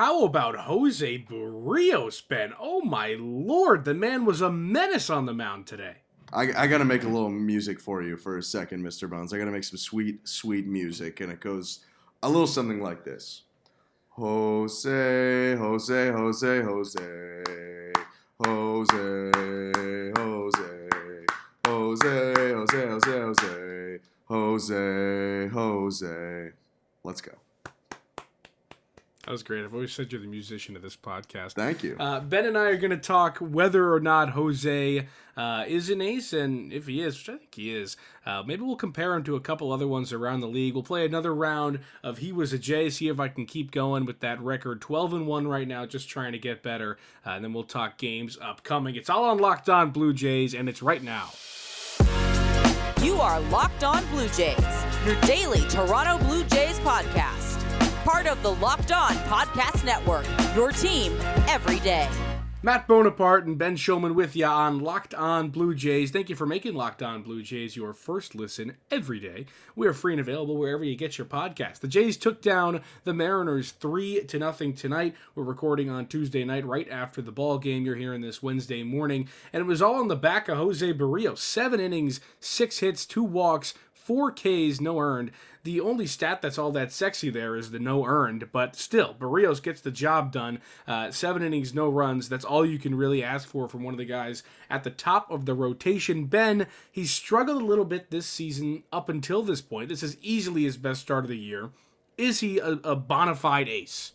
How about Jose Berrios, Ben? Oh my lord, the man was a menace on the mound today. I, I got to make a little music for you for a second, Mr. Bones. I got to make some sweet, sweet music, and it goes a little something like this Jose, Jose, Jose, Jose, Jose, Jose, Jose, Jose, Jose, Jose, Jose, Jose. Let's go. That was great. I've always said you're the musician of this podcast. Thank you. Uh, ben and I are going to talk whether or not Jose uh, is an ace, and if he is, which I think he is, uh, maybe we'll compare him to a couple other ones around the league. We'll play another round of He Was a J, see if I can keep going with that record. 12 and 1 right now, just trying to get better. Uh, and then we'll talk games upcoming. It's all on Locked On Blue Jays, and it's right now. You are Locked On Blue Jays, your daily Toronto Blue Jays podcast part of the Locked On Podcast Network. Your team every day. Matt Bonaparte and Ben Shulman with you on Locked On Blue Jays. Thank you for making Locked On Blue Jays your first listen every day. We are free and available wherever you get your podcast. The Jays took down the Mariners three to nothing tonight. We're recording on Tuesday night, right after the ball game. You're hearing this Wednesday morning, and it was all on the back of Jose Berrios. Seven innings, six hits, two walks, four Ks, no earned. The only stat that's all that sexy there is the no earned, but still, Berrios gets the job done. Uh, seven innings, no runs. That's all you can really ask for from one of the guys at the top of the rotation. Ben, he's struggled a little bit this season up until this point. This is easily his best start of the year. Is he a, a bona fide ace?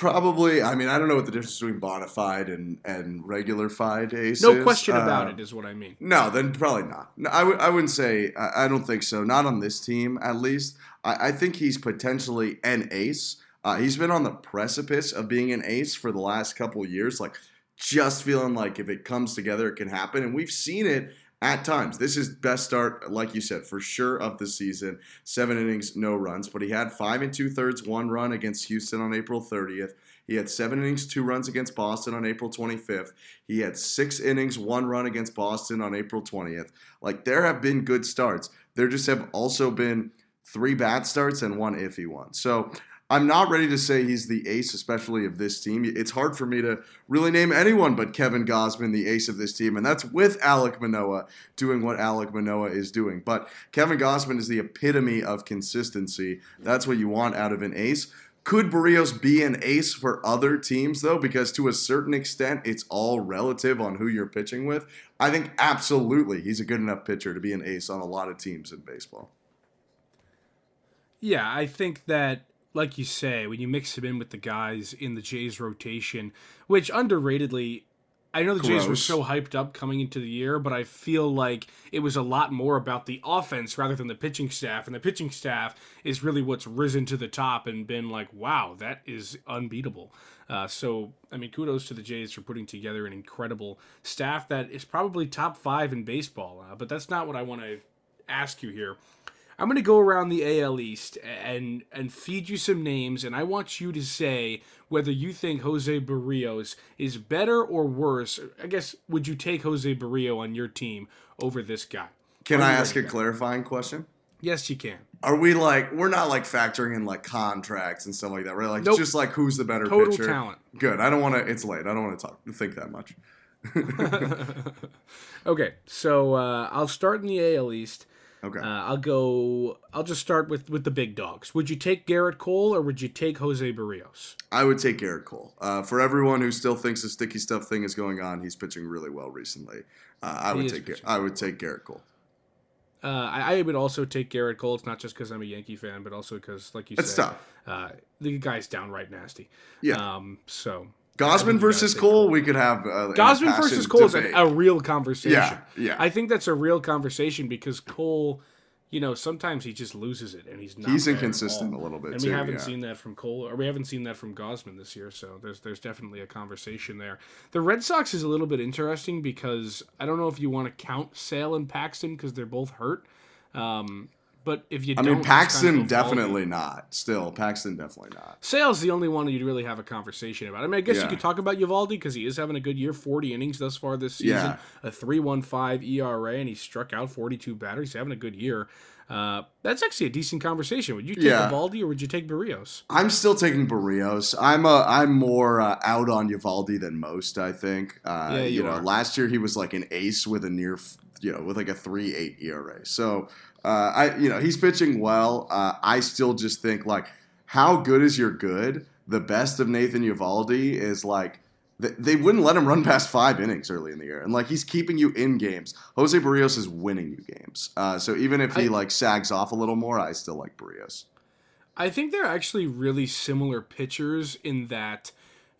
Probably. I mean, I don't know what the difference between bona fide and, and regular fide ace No is. question about Uh, it, is what I mean. No, then probably not. No, I w- I wouldn't say, I, I don't think so. Not on this team, at least. I, I think he's potentially an ace. Uh, he's been on the precipice of being an ace for the last couple of years, like just feeling like if it comes together, it can happen. And we've seen it at times. This is best start, like you said, for sure of the season. Seven innings, no runs, but he had five and two thirds, one run against Houston on April 30th. He had seven innings, two runs against Boston on April 25th. He had six innings, one run against Boston on April 20th. Like there have been good starts. There just have also been three bad starts and one iffy one. So I'm not ready to say he's the ace, especially of this team. It's hard for me to really name anyone but Kevin Gausman the ace of this team, and that's with Alek Manoah doing what Alek Manoah is doing. But Kevin Gausman is the epitome of consistency. That's what you want out of an ace. Could Berrios be an ace for other teams, though? Because to a certain extent, it's all relative on who you're pitching with. I think absolutely he's a good enough pitcher to be an ace on a lot of teams in baseball. Yeah, I think that, like you say, when you mix him in with the guys in the Jays rotation, which underratedly, I know the Jays were so hyped up coming into the year, but I feel like it was a lot more about the offense rather than the pitching staff. And the pitching staff is really what's risen to the top and been like, wow, that is unbeatable. Uh, so, I mean, kudos to the Jays for putting together an incredible staff that is probably top five in baseball. Uh, but that's not what I want to ask you here. I'm going to go around the AL East and and feed you some names, and I want you to say whether you think Jose Berrios is better or worse. I guess would you take Jose Barrio on your team over this guy? Can I ask a clarifying question? Yes, you can. Are we like we're not like factoring in like contracts and stuff like that, right? Like Nope. just like who's the better Total pitcher. talent. Good. I don't want to. It's late. I don't want to talk. Think that much. Okay, so uh, I'll start in the AL East. Okay. Uh, I'll go. I'll just start with with the big dogs. Would you take Gerrit Cole or would you take Jose Berrios? I would take Gerrit Cole. Uh, for everyone who still thinks the sticky stuff thing is going on, he's pitching really well recently. Uh, I He would take. Gar- I would take Gerrit Cole. Uh, I, I would also take Gerrit Cole. It's not just because I'm a Yankee fan, but also because, like you It's said, tough. Uh, the guy's downright nasty. Yeah. Um, so Gausman versus Cole, we could have an Gausman versus Cole is a, a real conversation. Yeah, yeah. I think that's a real conversation because Cole, you know, sometimes he just loses it and he's not. He's inconsistent a little bit, and we haven't yeah. seen that from Cole, or we haven't seen that from Gausman this year. So there's there's definitely a conversation there. The Red Sox is a little bit interesting because I don't know if you want to count Sale and Paxton because they're both hurt. Um, But if you I don't, mean, it's kind Paxton of definitely not. Still, Paxton definitely not. Sale's the only one you'd really have a conversation about. I mean, I guess you could talk about Eovaldi because he is having a good year, 40 innings thus far this season, Yeah. a 3.15 ERA, and he struck out 42 batters. He's having a good year. Uh, that's actually a decent conversation. Would you take Yeah. Eovaldi or would you take Berrios? I'm still taking Berrios. I'm a, I'm more uh, out on Eovaldi than most. I think. Uh, Yeah, you know, are. last year he was like an ace with a near, you know, with like a three eight ERA. So, uh, I, you know, he's pitching well. Uh, I still just think like, how good is your good? The best of Nathan Eovaldi is like. th- They wouldn't let him run past five innings early in the year, and like he's keeping you in games. Jose Berrios is winning you games. Uh, so even if he I- like sags off a little more, I still like Berrios. I think they're actually really similar pitchers in that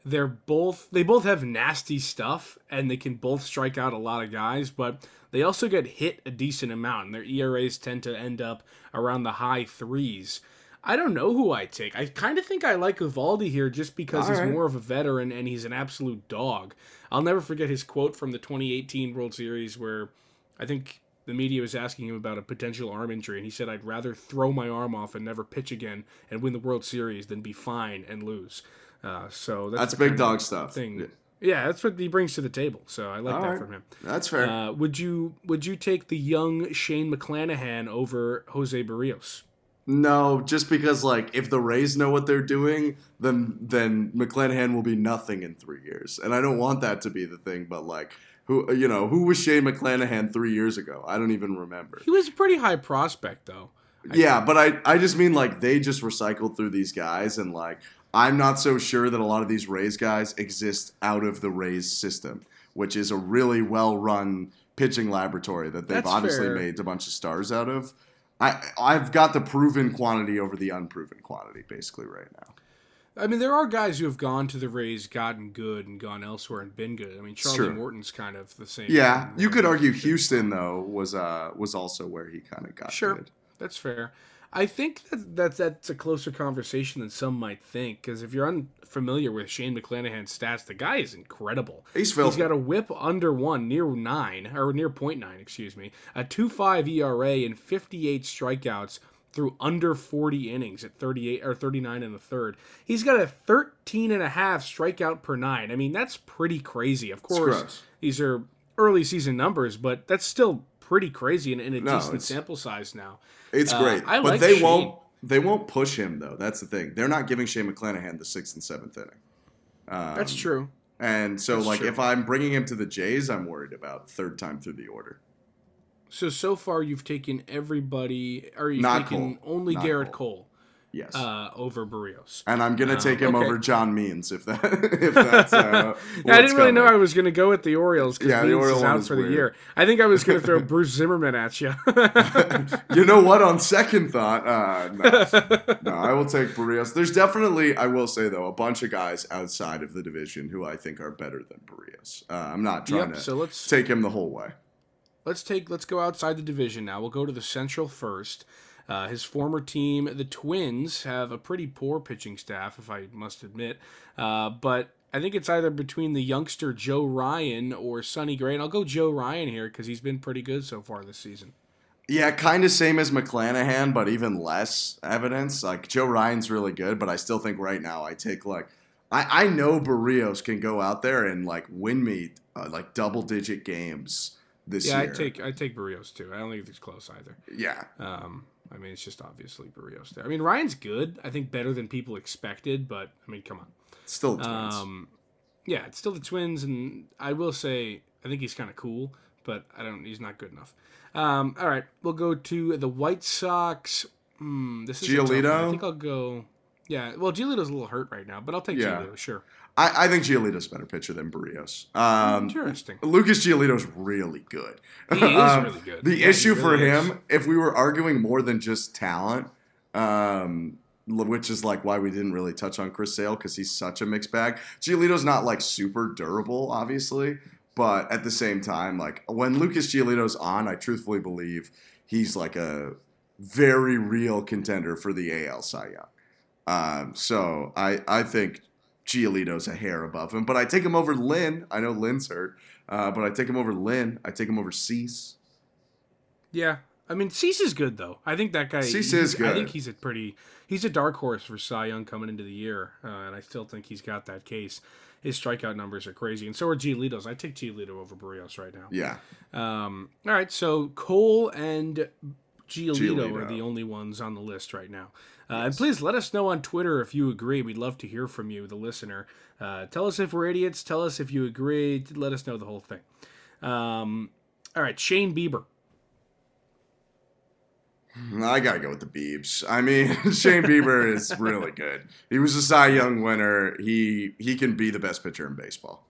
they're both they both have nasty stuff and they can both strike out a lot of guys, but they also get hit a decent amount and their ERAs tend to end up around the high threes. I don't know who I take. I kind of think I like Eovaldi here just because All he's right. more of a veteran and he's an absolute dog. I'll never forget his quote from the 2018 World Series where I think the media was asking him about a potential arm injury, and he said, "I'd rather throw my arm off and never pitch again and win the World Series than be fine and lose." Uh, so that's, That's big dog stuff. Thing. Yeah. Yeah. that's what he brings to the table. So I like All that right. from him. That's fair. Uh, would you would you take the young Shane McClanahan over Jose Berrios? No, just because like if the Rays know what they're doing, then then McClanahan will be nothing in three years, and I don't want that to be the thing. But like, who you know who was Shane McClanahan three years ago? I don't even remember. He was a pretty high prospect, though. Yeah, but I I just mean like they just recycled through these guys, and like I'm not so sure that a lot of these Rays guys exist out of the Rays system, which is a really well run pitching laboratory that they've That's obviously fair. made a bunch of stars out of. I I've got the proven quantity over the unproven quantity basically right now. I mean, there are guys who have gone to the Rays, gotten good, and gone elsewhere and been good. I mean, Charlie true. Morton's kind of the same. Yeah, you could argue Houston though was uh was also where he kind of got Sure, good. that's fair. I think that that's, that's a closer conversation than some might think. Because if you're unfamiliar with Shane McClanahan's stats, the guy is incredible. He's He's got a whip under one, near nine, or near point nine, excuse me, a two five ERA and 58 strikeouts through under 40 innings at 38 or 39 and a third. He's got a 13 and a half strikeout per nine. I mean, that's pretty crazy. Of course, these are early season numbers, but that's still pretty crazy in, in a No, decent sample size now. It's Uh, great, I but like they Shane. won't. They won't push him though. That's the thing. They're not giving Shane McClanahan the sixth and seventh inning. Um, That's true. And so, That's like, true. if I'm bringing him to the Jays, I'm worried about third time through the order. So so far you've taken everybody, or you've Not taken Cole. only Not Gerrit Cole. Cole, Yes, uh, over Berrios. and I'm gonna um, take him okay. over John Means if that if that's. Uh, Yeah, I didn't really know I was going to go with the Orioles because Yeah, the Means Oriole is out is for the year. I think I was going to throw Bruce Zimmermann at you. you know what? On second thought, uh, no. no, I will take Berrios. There's definitely, I will say though, a bunch of guys outside of the division who I think are better than Berrios. Uh, I'm not trying yep. to So let's take him the whole way. let's take let's go outside the division now. We'll go to the Central first. Uh, his former team, the Twins, have a pretty poor pitching staff, if I must admit. Uh, but I think it's either between the youngster Joe Ryan or Sonny Gray. And I'll go Joe Ryan here because he's been pretty good so far this season. Yeah, kind of same as McClanahan, but even less evidence. Like Joe Ryan's really good, but I still think right now I take like I, I know Berrios can go out there and like win me uh, like double digit games this year. Yeah, I take I take Berrios too. I don't think it's close either. yeah, Um, I mean, it's just obviously Berrios there. I mean, Ryan's good. I think better than people expected, but I mean, come on. still the Twins. Um, yeah, it's still the Twins, and I will say I think he's kind of cool, but I don't. He's not good enough. Um, all right, we'll go to the White Sox. Hmm, this is. Giolito? I think I'll go. Yeah, well, Giolito's a little hurt right now, but I'll take Yeah. Giolito. Sure. I, I think Giolito's a better pitcher than Berrios. Um, Interesting. Lucas Giolito's really good. He is Um, really good. The Yeah, issue for really is. him, if we were arguing more than just talent, um, which is like why we didn't really touch on Chris Sale because he's such a mixed bag. Giolito's not like super durable, obviously, but at the same time, like when Lucas Giolito's on, I truthfully believe he's like a very real contender for the AL Cy Young. Um, so I I think Giolito's a hair above him, but I take him over Lynn. I know Lynn's hurt, uh, but I take him over Lynn. I take him over Cease. Yeah, I mean, Cease is good though. I think that guy. Cease is I think he's a pretty. He's a dark horse for Cy Young coming into the year, uh, and I still think he's got that case. His strikeout numbers are crazy, and so are Giolito's. I take Giolito over Berrios right now. Yeah. Um, all right, so Cole and Giolito, are the only ones on the list right now. Uh, And please let us know on Twitter if you agree. We'd love to hear from you, the listener. Uh, tell us if we're idiots. Tell us if you agree. Let us know the whole thing. Um, all right, Shane Bieber. I gotta go with the Biebs. I mean, Shane Bieber is really good. He was a Cy Young winner. He he can be the best pitcher in baseball.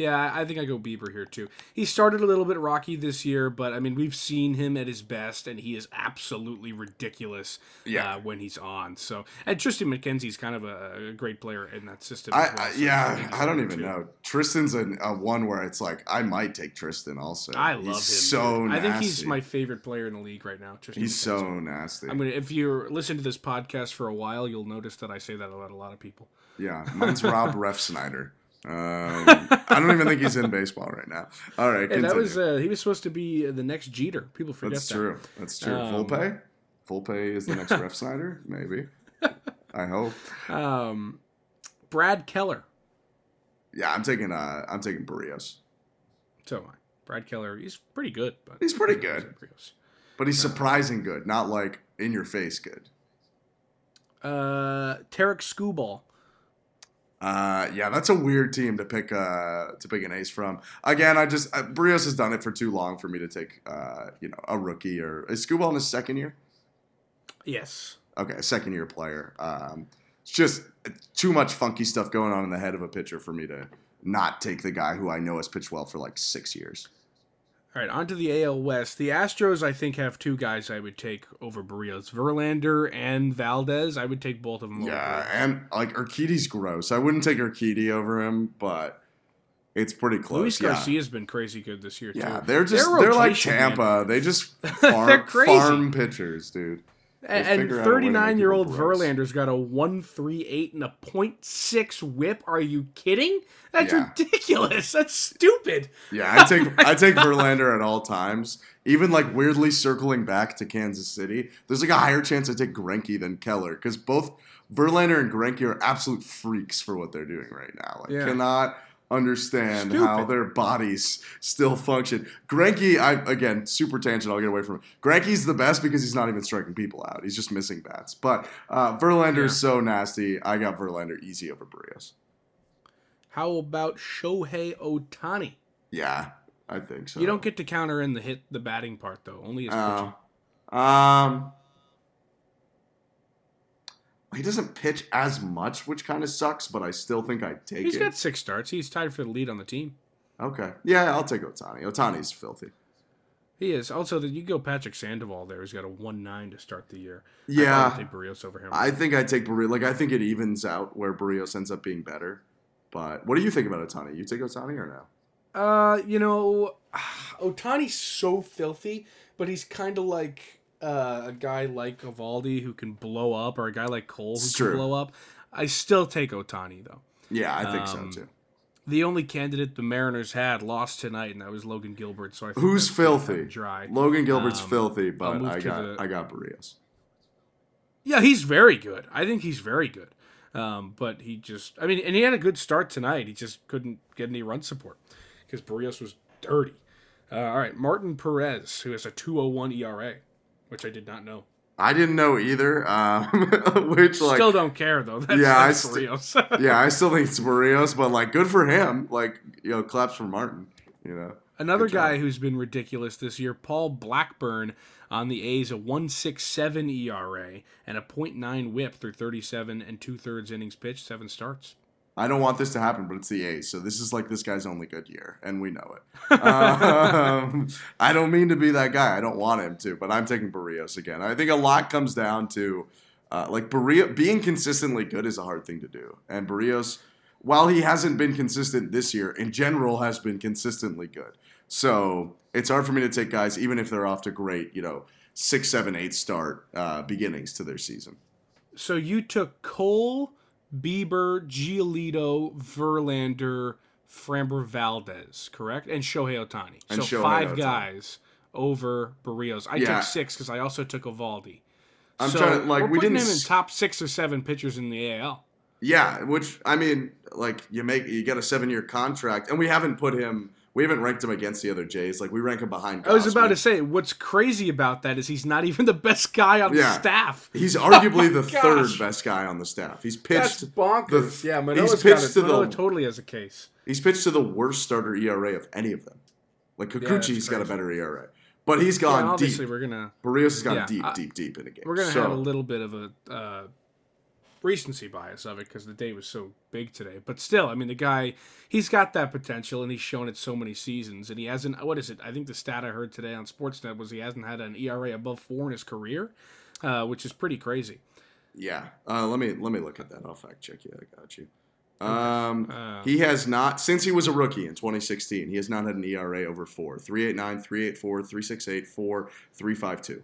Yeah, I think I go Bieber here too. He started a little bit rocky this year, but I mean, we've seen him at his best, and he is absolutely ridiculous Yeah. uh, when he's on. So, and Triston McKenzie's kind of a, a great player in that system. I, well, I so yeah, I don't even too. know. Triston's a, a one where it's like I might take Triston also. I love He's him. So dude. I think he's my favorite player in the league right now. Triston He's McKenzie. so nasty. I'm gonna. If you listen to this podcast for a while, you'll notice that I say that about a lot of people. yeah, mine's Rob Refsnyder. Um, I don't even think he's in baseball right now. All right, And that was uh, he was supposed to be the next Jeter. People forget That's that. true. That's true. Full Um, pay. Volpe is the next Refsnyder. Maybe. I hope. Um, Brad Keller. Yeah, I'm taking. Uh, I'm taking Berrios. So am I. Brad Keller. He's pretty good, but He's pretty good. Berrios. But he's surprising good, not like in your face good. Uh, Tarik Skubal. Uh, yeah, that's a weird team to pick. Uh, to pick an ace from. Again, I just uh, Berrios has done it for too long for me to take. Uh, you know, a rookie or is Skubal in his second year? Yes. Okay, a second year player. Um, it's just too much funky stuff going on in the head of a pitcher for me to not take the guy who I know has pitched well for like six years. All right, on to the AL West. The Astros, I think, have two guys I would take over Berrios. Verlander and Valdez. I would take both of them Yeah, and like Urquidy's gross. I wouldn't take Urquidy over him, but it's pretty close. Luis yeah. Garcia's been crazy good this year, Yeah, too. they're just they're like rotation, man. Tampa. They just farm, They're crazy. farm pitchers, dude. And, and figure out a way to make 39 year old. Verlander's got a 138 and a 0.6 whip. Are you kidding? That's Yeah. ridiculous. That's stupid. Yeah, I take I take Verlander at all times. Even like weirdly circling back to Kansas City, there's like a higher chance I take Greinke than Keller because both Verlander and Greinke are absolute freaks for what they're doing right now. Like Yeah. cannot understand Stupid. how their bodies still function. Greinke, I again super tangent. I'll get away from it. Greinke's the best because he's not even striking people out. He's just missing bats. But uh, Verlander is so nasty. I got Verlander easy over Berrios. How about Shohei Ohtani? Yeah, I think so. You don't get to counter in the hit, the batting part though. Only his pitching. Oh. Um, he doesn't pitch as much, which kind of sucks, but I still think I'd take He's it. got six starts. He's tied for the lead on the team. okay, yeah, I'll take Ohtani. Ohtani's filthy. He is. Also, that you go Patrick Sandoval there. He's got a one nine to start the year. I'd Yeah. probably take Berrios over him. I think I take Berrios. Like I think it evens out where Berrios ends up being better. But what do you think about Ohtani? You take Ohtani or no? Uh, you know, Ohtani's so filthy, but he's kind of like uh, a guy like Eovaldi who can blow up, or a guy like Cole who It's can true. blow up. I still take Ohtani though. Yeah, I think Um, so too. The only candidate the Mariners had lost tonight, and that was Logan Gilbert. So I think Who's that's pretty cut filthy? Dry. Logan Gilbert's um, filthy, but I got the- I got Berrios. Yeah, he's very good. I think he's very good. Um, but he just, I mean, and he had a good start tonight. He just couldn't get any run support because Berrios was dirty. Uh, all right, Martin Perez, who has a 201 ERA, which I did not know. I didn't know either. Um, which like Still don't care though. That's, Yeah, I that's st- Berrios. yeah, I still think it's Berrios, but like, good for him. Like, you know, claps for Martin. You know, Another guy who's been ridiculous this year, Paul Blackburn on the A's, a 167 ERA and a .9 whip through 37 and two thirds innings pitched, seven starts. I don't want this to happen, but it's the A's, so this is like this guy's only good year, and we know it. um, I don't mean to be that guy. I don't want him to, but I'm taking Berrios again. I think a lot comes down to uh, like Berrios being consistently good is a hard thing to do, and Berrios, while he hasn't been consistent this year, in general has been consistently good. So it's hard for me to take guys, even if they're off to great, you know, six, seven, eight start uh, beginnings to their season. So you took Cole, Bieber, Giolito, Verlander, Framber Valdez, correct? And Shohei Ohtani. And so Shohei five Ohtani. guys over Berrios. I Yeah. took six because I also took Eovaldi. I'm so trying to- like, we're we putting didn't him in s- top six or seven pitchers in the AL. Yeah, which I mean, like you make you get a seven year contract, and we haven't put him. We haven't ranked him against the other Jays. Like we rank him behind. I was about to say, what's crazy about that is he's not even the best guy on Yeah. the staff. He's arguably the Gosh. third best guy on the staff. He's That's pitched. bonkers. the- yeah, he's Manoah's pitched to Manoah the- totally has a case. He's pitched to the worst starter ERA of any of them. Like that's Kikuchi's got a better ERA, but he's Yeah, gone obviously, deep. we're gonna Berrios has gone yeah, deep, I- deep, deep in the game. we're gonna So, have a little bit of a uh, recency bias of it because the day was so big today. But still, I mean, the guy he's got that potential and he's shown it so many seasons. And he hasn't. What is it? I think the stat I heard today on Sportsnet was he hasn't had an ERA above four in his career, uh, which is pretty crazy. Yeah. Uh, let me let me look at that. I'll fact check you. I got you. Um, Uh, he has not since he was a rookie in 2016. He has not had an ERA over four. 389, 384, 368, 4, 352.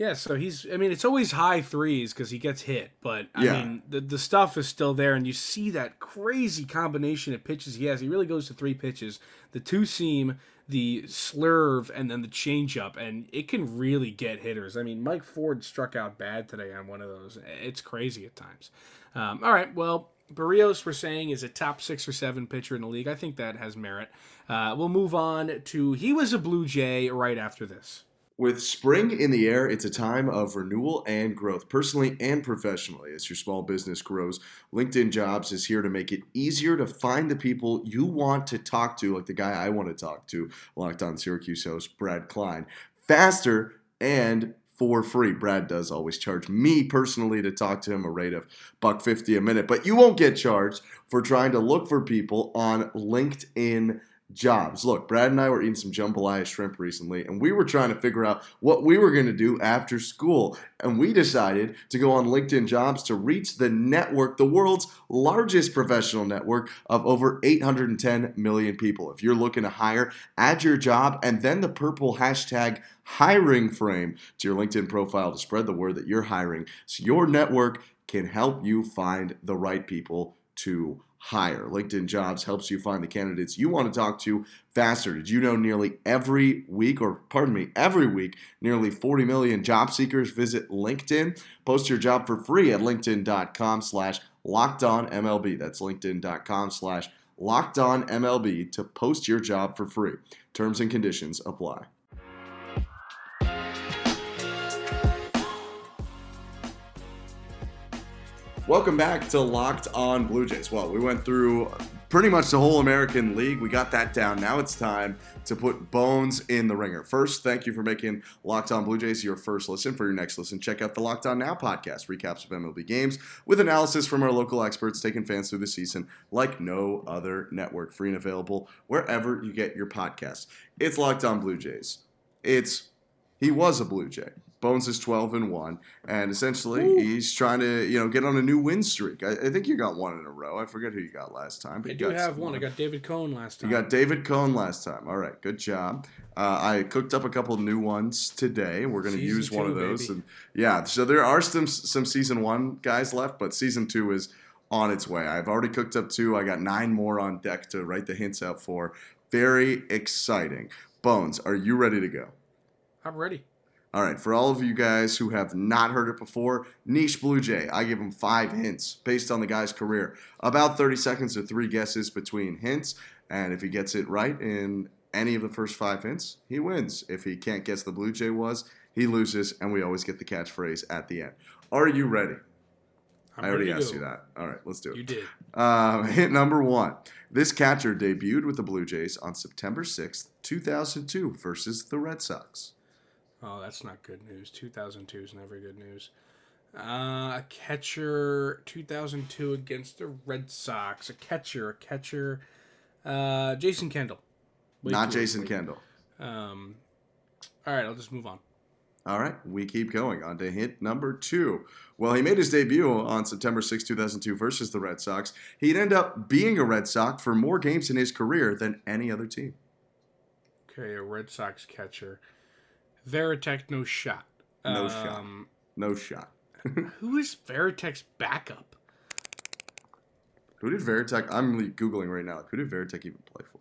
Yeah, so he's. I mean, it's always high threes because he gets hit, but I Yeah. mean, the the stuff is still there, and you see that crazy combination of pitches he has. He really goes to three pitches: the two seam, the slurve, and then the changeup, and it can really get hitters. I mean, Mike Ford struck out bad today on one of those. It's crazy at times. Um, all right, well. Berrios, we're saying, is a top six or seven pitcher in the league. I think that has merit. Uh, we'll move on to he was a Blue Jay right after this. With spring in the air, it's a time of renewal and growth, personally and professionally. As your small business grows, LinkedIn Jobs is here to make it easier to find the people you want to talk to, like the guy I want to talk to, Locked On Syracuse host Brad Klein, faster and for free. Brad does always charge me personally to talk to him a rate of buck fifty a minute, but you won't get charged for trying to look for people on LinkedIn jobs. Look, Brad and I were eating some jambalaya shrimp recently, and we were trying to figure out what we were going to do after school. And we decided to go on LinkedIn jobs to reach the network, the world's largest professional network of over 810 million people. If you're looking to hire, add your job and then the purple hashtag hiring frame to your LinkedIn profile to spread the word that you're hiring so your network can help you find the right people to hire. LinkedIn Jobs helps you find the candidates you want to talk to faster. Did you know nearly every week, or pardon me, every week, nearly 40 million job seekers visit LinkedIn? Post your job for free at linkedin.com slash locked on MLB. That's linkedin.com slash locked on MLB to post your job for free. Terms and conditions apply. Welcome back to Locked On Blue Jays. Well, we went through pretty much the whole American League. We got that down. Now it's time to put bones in the ringer. First, thank you for making Locked On Blue Jays your first listen. For your next listen, check out the Locked On Now podcast, recaps of MLB games with analysis from our local experts taking fans through the season like no other network. Free and available wherever you get your podcasts. It's Locked On Blue Jays. It's he was a Blue Jay. Bones is 12 and 1, and essentially Ooh. he's trying to, you know, get on a new win streak. I, I think you got one in a row. I forget who you got last time, but I you do have one. I got David Cone last time. You got David Cone last time. All right, good job. Uh, I cooked up a couple new ones today. We're going to use one two, of those, baby. and yeah. So there are some some season one guys left, but season two is on its way. I've already cooked up two. I got nine more on deck to write the hints out for. Very exciting. Bones, are you ready to go? I'm ready. All right, for all of you guys who have not heard it before, Niche Blue Jay, I give him five hints based on the guy's career. About 30 seconds or three guesses between hints, and if he gets it right in any of the first five hints, he wins. If he can't guess the Blue Jay was, he loses, and we always get the catchphrase at the end. Are you ready? I'm I already ready asked you that. All right, let's do it. You did. Um, hint number one. This catcher debuted with the Blue Jays on September 6th, 2002 versus the Red Sox. Oh, that's not good news. 2002 is never good news. Uh, a catcher, 2002 against the Red Sox. A catcher, a catcher. Uh, Jason Kendall. Way Not Jason. Kendall. Um, all right, I'll just move on. All right, we keep going on to hit number two. Well, he made his debut on September 6, 2002 versus the Red Sox. He'd end up being a Red Sox for more games in his career than any other team. Okay, a Red Sox catcher. Varitek, no shot. No shot. um, No shot. Who is Varitek's backup? Who did Varitek? I'm really Googling right now. Who did Varitek even play for?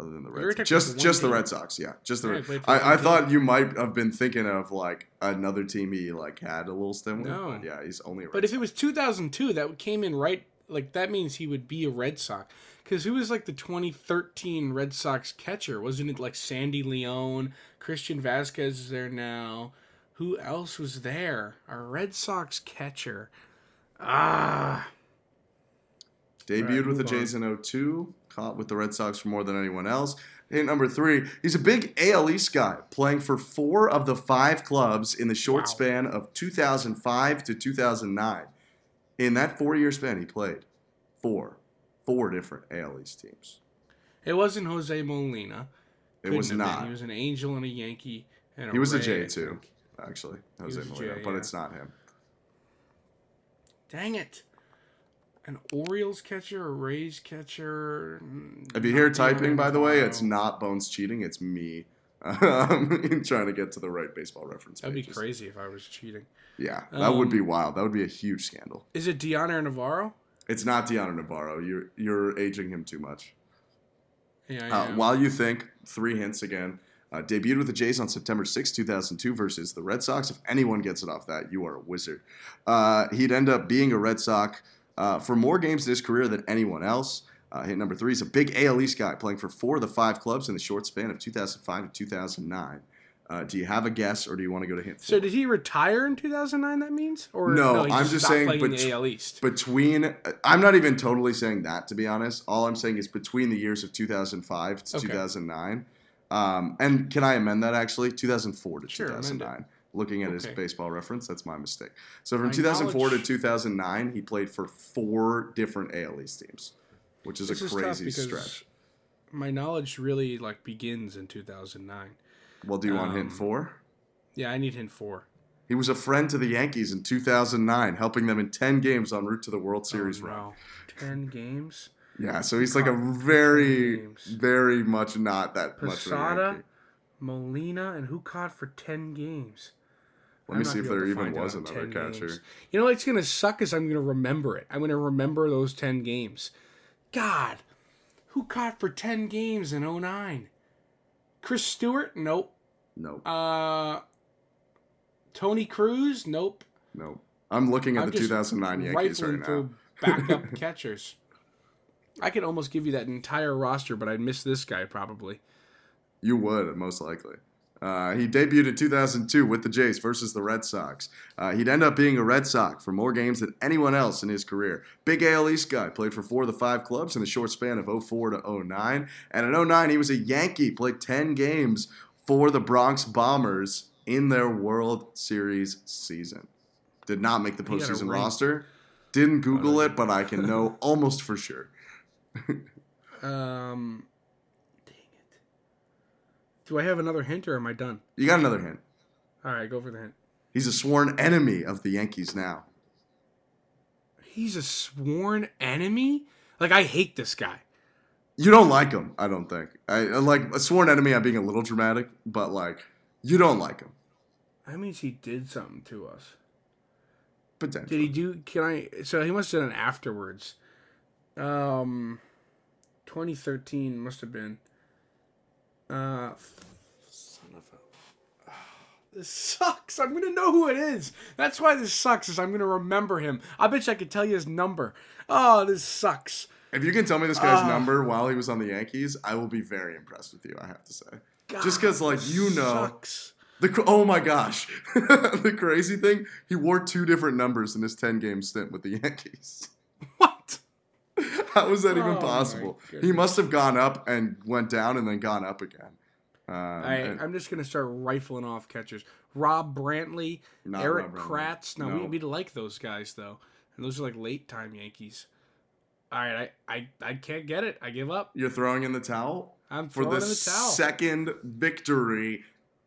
other than the Red Sox. Just just the. Red Sox, yeah, just the. Yeah, Red. played for one I, I thought you might have been thinking of like another team he like had a little stint with. No. yeah, he's only a Red But if it was 2002, that came in right. Like that means he would be a Red Sox because who was like the 2013 Red Sox catcher? Wasn't it like Sandy Leon? Christian Vazquez is there now. Who else was there? A Red Sox catcher. Ah, Debuted Alright, with the move. Jays in 02, caught with the Red Sox for more than anyone else. Hit number three, he's a big AL East guy, playing for four of the five clubs in the short Wow. span of 2005 to 2009. In that four year span, he played four, four different AL East teams. it wasn't Jose Molina. It Couldn't was have been. not. He was an Angel and a Yankee. And He was a Ray, J I too, actually. Jose Molina, J, but yeah. it's not him. Dang it. An Orioles catcher, a Rays catcher. If you hear typing, by the way, it's not Bones cheating. It's me um, trying to get to the right baseball reference. That'd be crazy if I was cheating. Yeah, that would be Um, wild. That would be a huge scandal. Is it Dion Navarro? It's not Dioner Navarro. You're you're aging him too much. Yeah, Uh, while you think, three hints again. Uh, debuted with the Jays on September 6, 2002 versus the Red Sox. If anyone gets it off that, you are a wizard. Uh, he'd end up being a Red Sox uh, for more games in his career than anyone else. Uh, hit number three. He's a big AL East guy, playing for four of the five clubs in the short span of 2005 to 2009. Uh, do you have a guess, or do you want to go to hint so four? did he retire in 2009? That means, or No, he I'm just stopped saying bet- the AL East. between I'm not even totally saying that to be honest. All I'm saying is between the years of 2005 to Okay. 2009. Um, and can I amend that actually? 2004 to Sure, 2009. Looking at his baseball reference, that's my mistake. So from My 2004 to 2009, he played for four different AL East teams, which is This a crazy because stretch. My knowledge really like begins in 2009. Well, do you want hint um, four? Yeah, I need hint four. He was a friend to the Yankees in 2009, helping them in 10 games en route to the World Series oh, run. Ten games. Yeah, so he's like a 10 very, very much not that much of a Posada, Yankee. Molina, and who caught for ten games? Let I'm me see if there even was another catcher. games. You know what's gonna suck is I'm gonna remember it. I'm gonna remember those ten games. God, who caught for ten games in 09? Chris Stewart? Nope. Nope, Uh, Tony Cruz? Nope. nope. I'm looking at I'm the 2009 Yankees right now. backup catchers. I could almost give you that entire roster, but I'd miss this guy probably. You would, most likely. Uh, he debuted in 2002 with the Jays versus the Red Sox. Uh, he'd end up being a Red Sox for more games than anyone else in his career. Big AL East guy, played for four of the five clubs in a short span of 04 to 09. And in 09, he was a Yankee, played 10 games for the Bronx Bombers in their World Series season. Did not make the He had a postseason roster. Didn't Google it, but I can know almost for sure. Um. Do I have another hint or am I done? You got another hint. All right, go for the hint. He's a sworn enemy of the Yankees now. He's a sworn enemy. Like I hate this guy. You don't like him, I don't think. I I like a sworn enemy. I'm being a little dramatic, but like you don't like him That means he did something to us. potentially. Did he do? Can I? So he must have done it afterwards. Um, 2013 must have been. Uh, son of a. This sucks. I'm gonna know who it is. That's why this sucks. Is I'm gonna remember him. I bet you I could tell you his number. Oh, this sucks. If you can tell me this guy's Ah. number while he was on the Yankees, I will be very impressed with you. I have to say. Just God, 'cause, like, you know- sucks. The oh my gosh, the crazy thing, he wore two different numbers in his 10 game stint with the Yankees. How was that Oh even my possible? He must have gone up and went down and then gone up again. Um, I, I'm just gonna start rifling off catchers. Rob Brantley, Erik Rob. Kratz. No, No. we we'd like those guys though, and those are like late time Yankees. All right, I, I I can't get it. I give up. you're throwing in the towel? I'm for throwing the, in the towel. second victory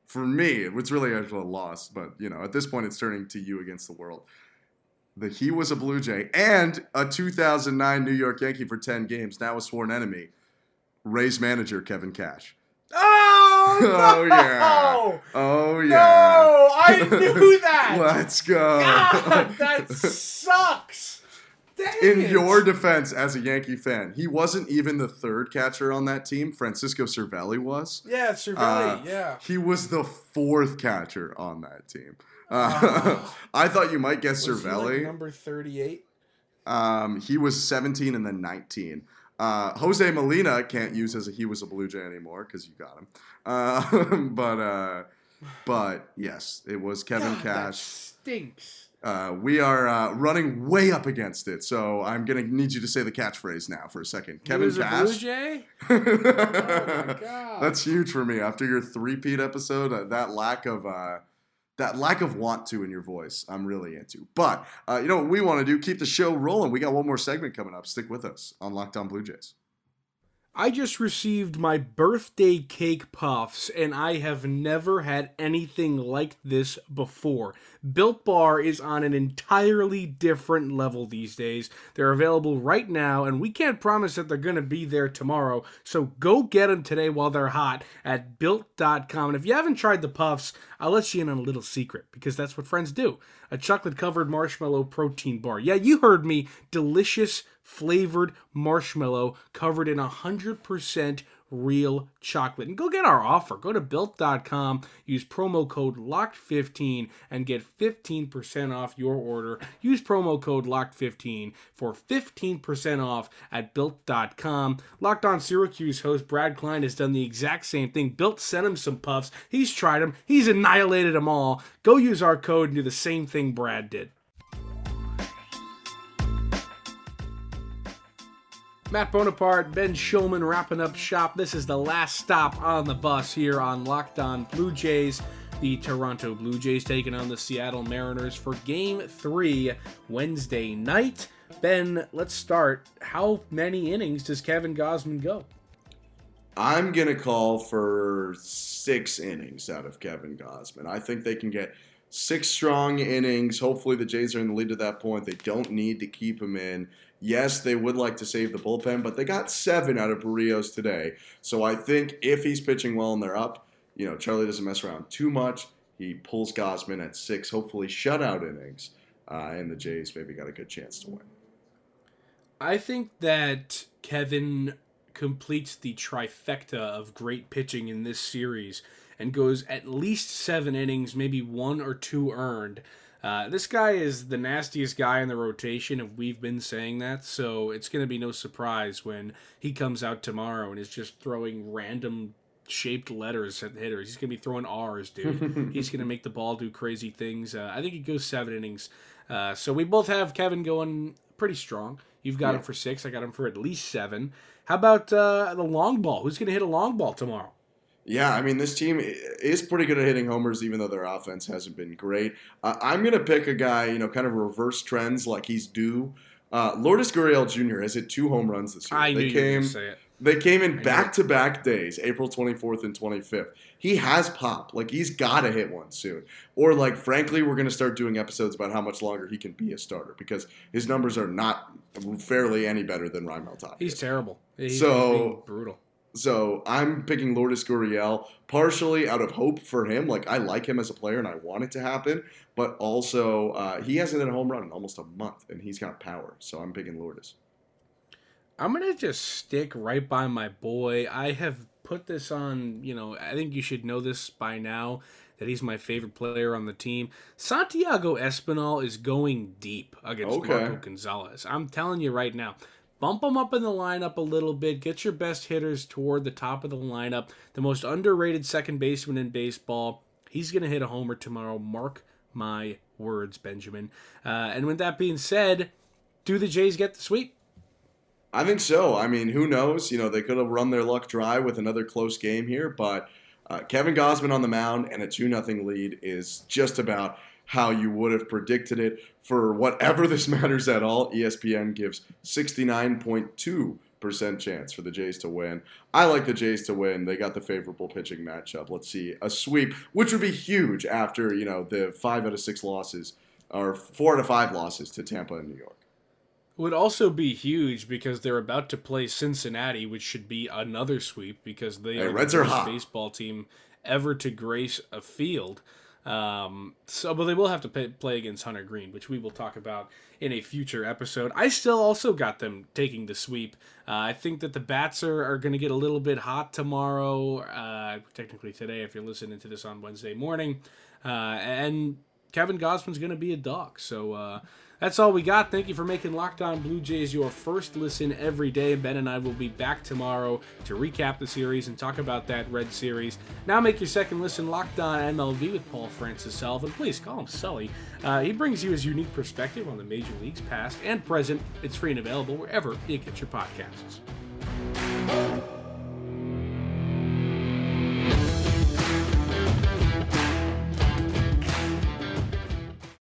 for me. It's really actually a loss, but you know, at this point, it's turning to you against the world. The he was a Blue Jay and a 2009 New York Yankee for 10 games. Now a sworn enemy. Rays manager Kevin Cash. oh, Oh, yeah. Oh yeah. No, I knew that. Let's go. God, that sucks. Dang In it. your defense, as a Yankee fan, he wasn't even the third catcher on that team. Francisco Cervelli was. yeah, Cervelli, Uh, yeah. He was the fourth catcher on that team. Uh, I thought you might guess Was he, like, Cervelli. number thirty-eight. Um, he was 17 and then 19. Uh, Jose Molina can't use as a he was a Blue Jay anymore because you got him. Uh, but uh, but yes, it was Kevin God, that Cash. stinks. Uh, we are uh, running way up against it, so I'm gonna need you to say the catchphrase now for a second. He Kevin was a Blue Cash. Jay. Oh my god. That's huge for me after your three-peat episode. Uh, that lack of uh, that lack of want to in your voice, I'm really into. But uh, you know what we want to do? Keep the show rolling. We got one more segment coming up. Stick with us on Locked On Blue Jays. I just received my birthday cake puffs, and I have never had anything like this before. Built Bar is on an entirely different level these days. They're available right now, and we can't promise that they're going to be there tomorrow. So go get them today while they're hot at built.com. And if you haven't tried the puffs, I'll let you in on a little secret because that's what friends do a chocolate covered marshmallow protein bar. Yeah, you heard me. Delicious flavored marshmallow covered in 100% real chocolate. And go get our offer. Go to built.com, use promo code LOCKED15 and get 15% off your order. Use promo code LOCKED15 for 15% off at built.com. Locked on Syracuse host Brad Klein has done the exact same thing. Built sent him some puffs. He's tried them. He's annihilated them all. Go use our code and do the same thing Brad did. Matt Bonaparte, Ben Shulman wrapping up shop. This is the last stop on the bus here on Locked On Blue Jays. The Toronto Blue Jays taking on the Seattle Mariners for game three Wednesday night. Ben, let's start. How many innings does Kevin Gausman go? I'm gonna call for six innings out of Kevin Gausman. I think they can get six strong innings. Hopefully, the Jays are in the lead at that point. They don't need to keep him in. Yes, they would like to save the bullpen, but they got seven out of Berrios today. So I think if he's pitching well and they're up, you know, Charlie doesn't mess around too much. He pulls Gausman at six, hopefully shutout innings, uh, and the Jays maybe got a good chance to win. I think that Kevin completes the trifecta of great pitching in this series and goes at least seven innings, maybe one or two earned. Uh, this guy is the nastiest guy in the rotation, and we've been saying that, so it's going to be no surprise when he comes out tomorrow and is just throwing random shaped letters at hitters. He's going to be throwing R's, dude. He's going to make the ball do crazy things. Uh, I think he goes seven innings. Uh, so we both have Kevin going pretty strong. You've got Yeah. him for six. I got him for at least seven. How about uh, the long ball? Who's going to hit a long ball tomorrow? Yeah, I mean, this team is pretty good at hitting homers, even though their offense hasn't been great. Uh, I'm going to pick a guy, you know, kind of reverse trends like he's due. Uh, Lourdes Gurriel Jr. has hit two home runs this year. I knew they came, say it. they came in back to back days, April 24th and 25th. He has pop. Like, he's got to hit one soon. Or, like, frankly, we're going to start doing episodes about how much longer he can be a starter because his numbers are not fairly any better than Raimel Tapia. He's terrible. He's, So- brutal. So I'm picking Lourdes Gurriel partially out of hope for him. Like I like him as a player and I want it to happen, but also uh, he hasn't hit a home run in almost a month and he's got power. So I'm picking Lourdes. I'm gonna just stick right by my boy. I have put this on. You know, I think you should know this by now that he's my favorite player on the team. Santiago Espinal is going deep against Okay. Marco Gonzales. I'm telling you right now. Bump him up in the lineup a little bit. Get your best hitters toward the top of the lineup. The most underrated second baseman in baseball. He's going to hit a homer tomorrow. Mark my words, Benjamin. Uh, and with that being said, do the Jays get the sweep? I think so. I mean, who knows? You know, they could have run their luck dry with another close game here, but uh, Kevin Gausman on the mound and a 2 0 lead is just about how you would have predicted it. For whatever this matters at all, ESPN gives 69.2% chance for the Jays to win. I like the Jays to win. They got the favorable pitching matchup. Let's see, a sweep, which would be huge after, you know, the five out of six losses, or four out of five losses to Tampa and New York. would also be huge because they're about to play Cincinnati, which should be another sweep because they Hey, are Reds the are first hot. baseball team ever to grace a field. Um, so, but they will have to pay, play against Hunter Greene, which we will talk about in a future episode. I still also got them taking the sweep. Uh, I think that the bats are, are going to get a little bit hot tomorrow, uh, technically today, if you're listening to this on Wednesday morning. Uh, and Kevin Gausman's going to be a dog. So, uh, that's all we got. Thank you for making Locked On Blue Jays your first listen every day. Ben and I will be back tomorrow to recap the series and talk about that Red Series. Now make your second listen Locked On MLB with Paul Francis Sullivan. Please call him Sully. Uh, he brings you his unique perspective on the major leagues past and present. It's free and available wherever you get your podcasts.